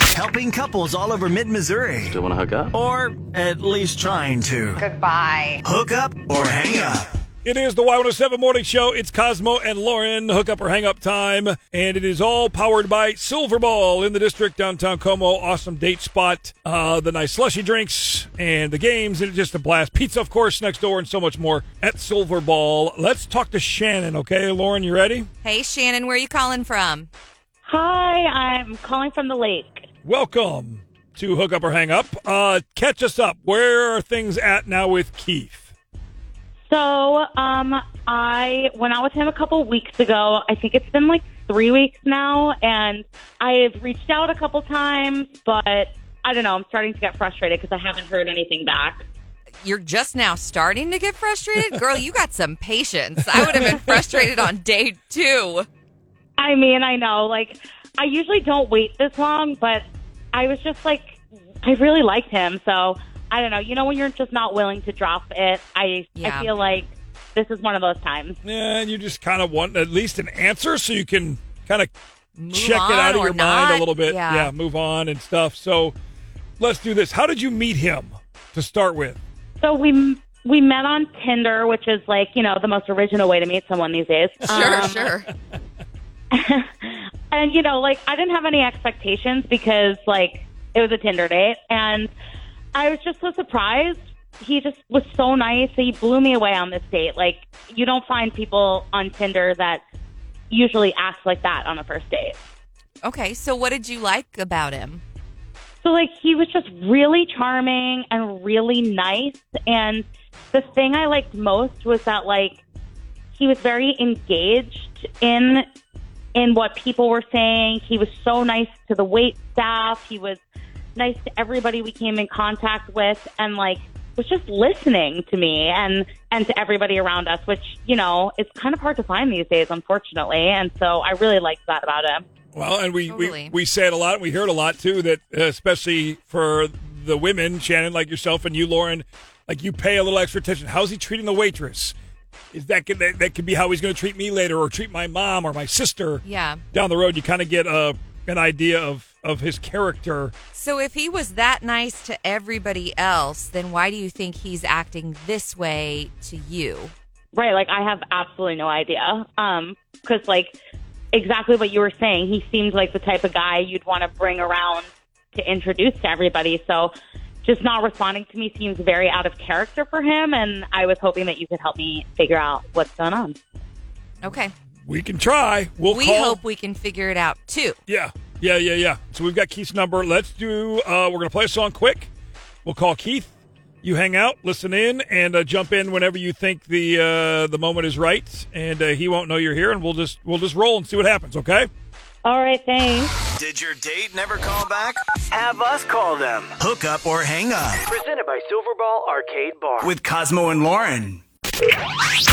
Helping couples all over mid Missouri. Still want to hook up? Or at least trying to. Goodbye. Hook up or hang up. It is the Y107 Morning Show. It's Cosmo and Lauren. Hook up or hang up time. And it is all powered by Silverball in the district, downtown Como. Awesome date spot. Uh, the nice slushy drinks and the games. And it's just a blast. Pizza, of course, next door and so much more at Silverball. Let's talk to Shannon, okay? Lauren, you ready? Hey, Shannon, where are you calling from? Hi, I'm calling from the lake. Welcome to Hook Up or Hang Up. Uh, catch us up. Where are things at now with Keith? So, um, I went out with him a couple weeks ago. I think it's been like three weeks now, and I've reached out a couple times, but I don't know. I'm starting to get frustrated because I haven't heard anything back. You're just now starting to get frustrated? Girl, you got some patience. I would have been frustrated on day two. I mean, I know, like, I usually don't wait this long, but I was just like, I really liked him, so I don't know. You know, when you're just not willing to drop it, I Yeah. I feel like this is one of those times. Yeah, and you just kind of want at least an answer so you can kind of Move check it out of or your mind a little bit. Yeah. move on and stuff. So let's do this. How did you meet him to start with? So we we met on Tinder, which is like you know the most original way to meet someone these days. Sure, Um, sure. and you know, like I didn't have any expectations because like it was a Tinder date, and I was just so surprised. He just was so nice. He blew me away on this date. Like you don't find people on Tinder that usually act like that on a first date. Okay, so what did you like about him? So like he was just really charming and really nice and the thing I liked most was that like he was very engaged in in what people were saying. He was so nice to the wait staff. He was nice to everybody we came in contact with and like was just listening to me and and to everybody around us, which, you know, it's kind of hard to find these days, unfortunately. And so I really liked that about him. Well, and we, Totally. we, we say it a lot. We hear it a lot too. That uh, especially for the women, Shannon, like yourself and you, Lauren, like you pay a little extra attention. How's he treating the waitress? Is that could- that, that could be how he's going to treat me later, or treat my mom or my sister Yeah. down the road? You kind of get a an idea of of his character. So if he was that nice to everybody else, then why do you think he's acting this way to you? Right, like I have absolutely no idea. Um, because like exactly what you were saying, he seemed like the type of guy you'd want to bring around to introduce to everybody. So just not responding to me seems very out of character for him, and I was hoping that you could help me figure out what's going on. Okay. We can try. We'll we call. hope we can figure it out too. Yeah, yeah, yeah, yeah. So we've got Keith's number. Let's do. Uh, we're gonna play a song quick. We'll call Keith. You hang out, listen in, and uh, jump in whenever you think the uh, the moment is right. And uh, he won't know you're here, and we'll just we'll just roll and see what happens. Okay? All right, thanks. Did your date never call back? Have us call them. Hook up or hang up. Presented by Silverball Arcade Bar. With Cosmo and Lauren.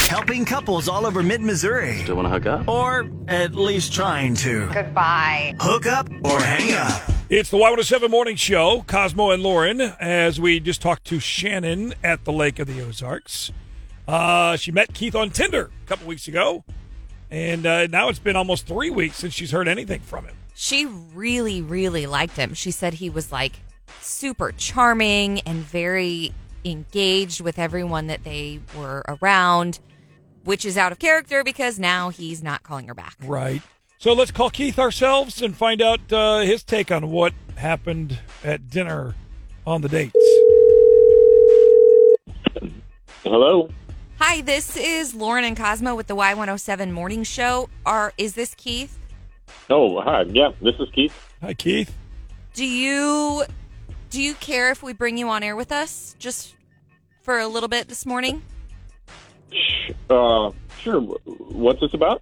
Helping couples all over mid Missouri. Still want to hook up? Or at least trying to. Goodbye. Hook up or hang up. It's the Y107 Morning Show, Cosmo and Lauren, as we just talked to Shannon at the Lake of the Ozarks. Uh, she met Keith on Tinder a couple weeks ago, and uh, now it's been almost three weeks since she's heard anything from him. She really, really liked him. She said he was like super charming and very engaged with everyone that they were around, which is out of character because now he's not calling her back. Right. So let's call Keith ourselves and find out uh, his take on what happened at dinner on the dates. Hello. Hi, this is Lauren and Cosmo with the Y107 Morning Show. Are is this Keith? Oh, hi. Yeah, this is Keith. Hi, Keith. Do you do you care if we bring you on air with us just for a little bit this morning? Uh, sure. What's this about?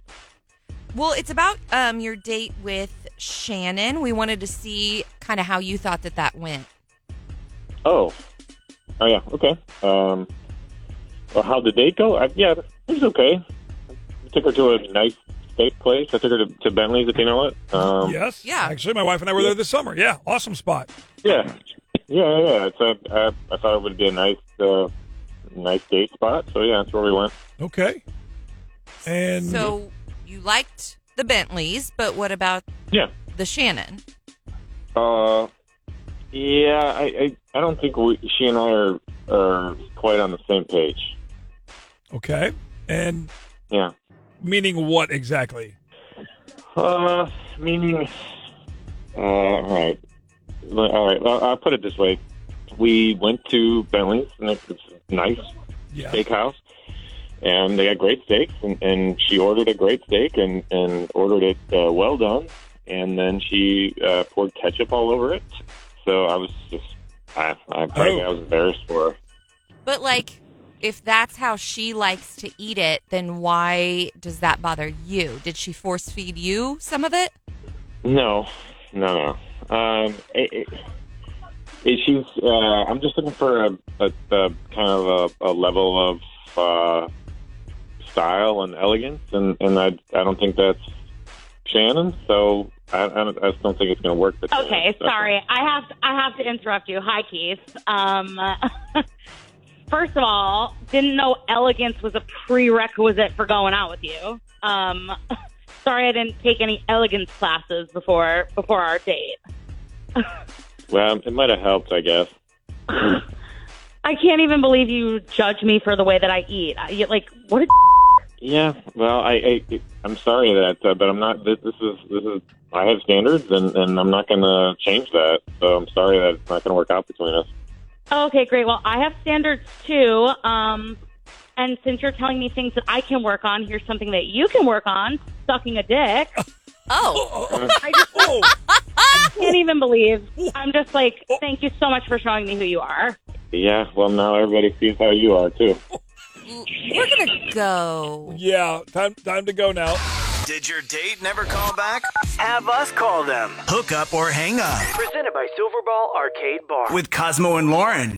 Well, it's about um, your date with Shannon. We wanted to see kind of how you thought that that went. Oh. Oh, yeah. Okay. Um, well, how'd the date go? I, yeah, it was okay. I took her to a nice steak place. I took her to, to Bentley's, if you know it. Um, yes. Yeah. Actually, my wife and I were there this summer. Yeah. Awesome spot. Yeah. Yeah, yeah. It's a, I, I thought it would be a nice, uh, nice date spot. So, yeah, that's where we went. Okay. And So you liked the Bentleys, but what about Yeah. the Shannon? Uh, yeah, I, I, I don't think we, she and I are, are quite on the same page. Okay. And Yeah. meaning what exactly? Uh, meaning, uh, all right, all right. Well, I'll put it this way: we went to Bentley's, and it's a nice Yeah. steakhouse, and they had great steaks, and, and she ordered a great steak and and ordered it uh, well done, and then she uh, poured ketchup all over it. So I was just, I, I, frankly, Oh. I was embarrassed for her. But like, if that's how she likes to eat it, then why does that bother you? Did she force feed you some of it? No, no, no. Um, it, it, it, she's. Uh, I'm just looking for a, a, a kind of a, a level of uh, style and elegance, and, and I, I don't think that's Shannon. So I, I, don't, I just don't think it's going to work. Okay, us. sorry. I have I have to interrupt you. Hi, Keith. Um, first of all, didn't know elegance was a prerequisite for going out with you. Um, sorry, I didn't take any elegance classes before before our date. Well, it might have helped, I guess. I can't even believe you judge me for the way that I eat. I, like, what? A Yeah. Well, I, I I'm sorry that, uh, but I'm not. This, this is this is. I have standards, and, and I'm not going to change that. So I'm sorry that it's not going to work out between us. okay, great. Well, I have standards too. Um, and since you're telling me things that I can work on, here's something that you can work on: sucking a dick. Oh, I just Oh, can't even believe. I'm just like, thank you so much for showing me who you are. Yeah. Well, now everybody sees how you are too. We're gonna go. yeah. Time time to go now. Did your date never call back? Have us call them. Hook up or hang up Presented by Silverball Arcade Bar. with Cosmo and Lauren.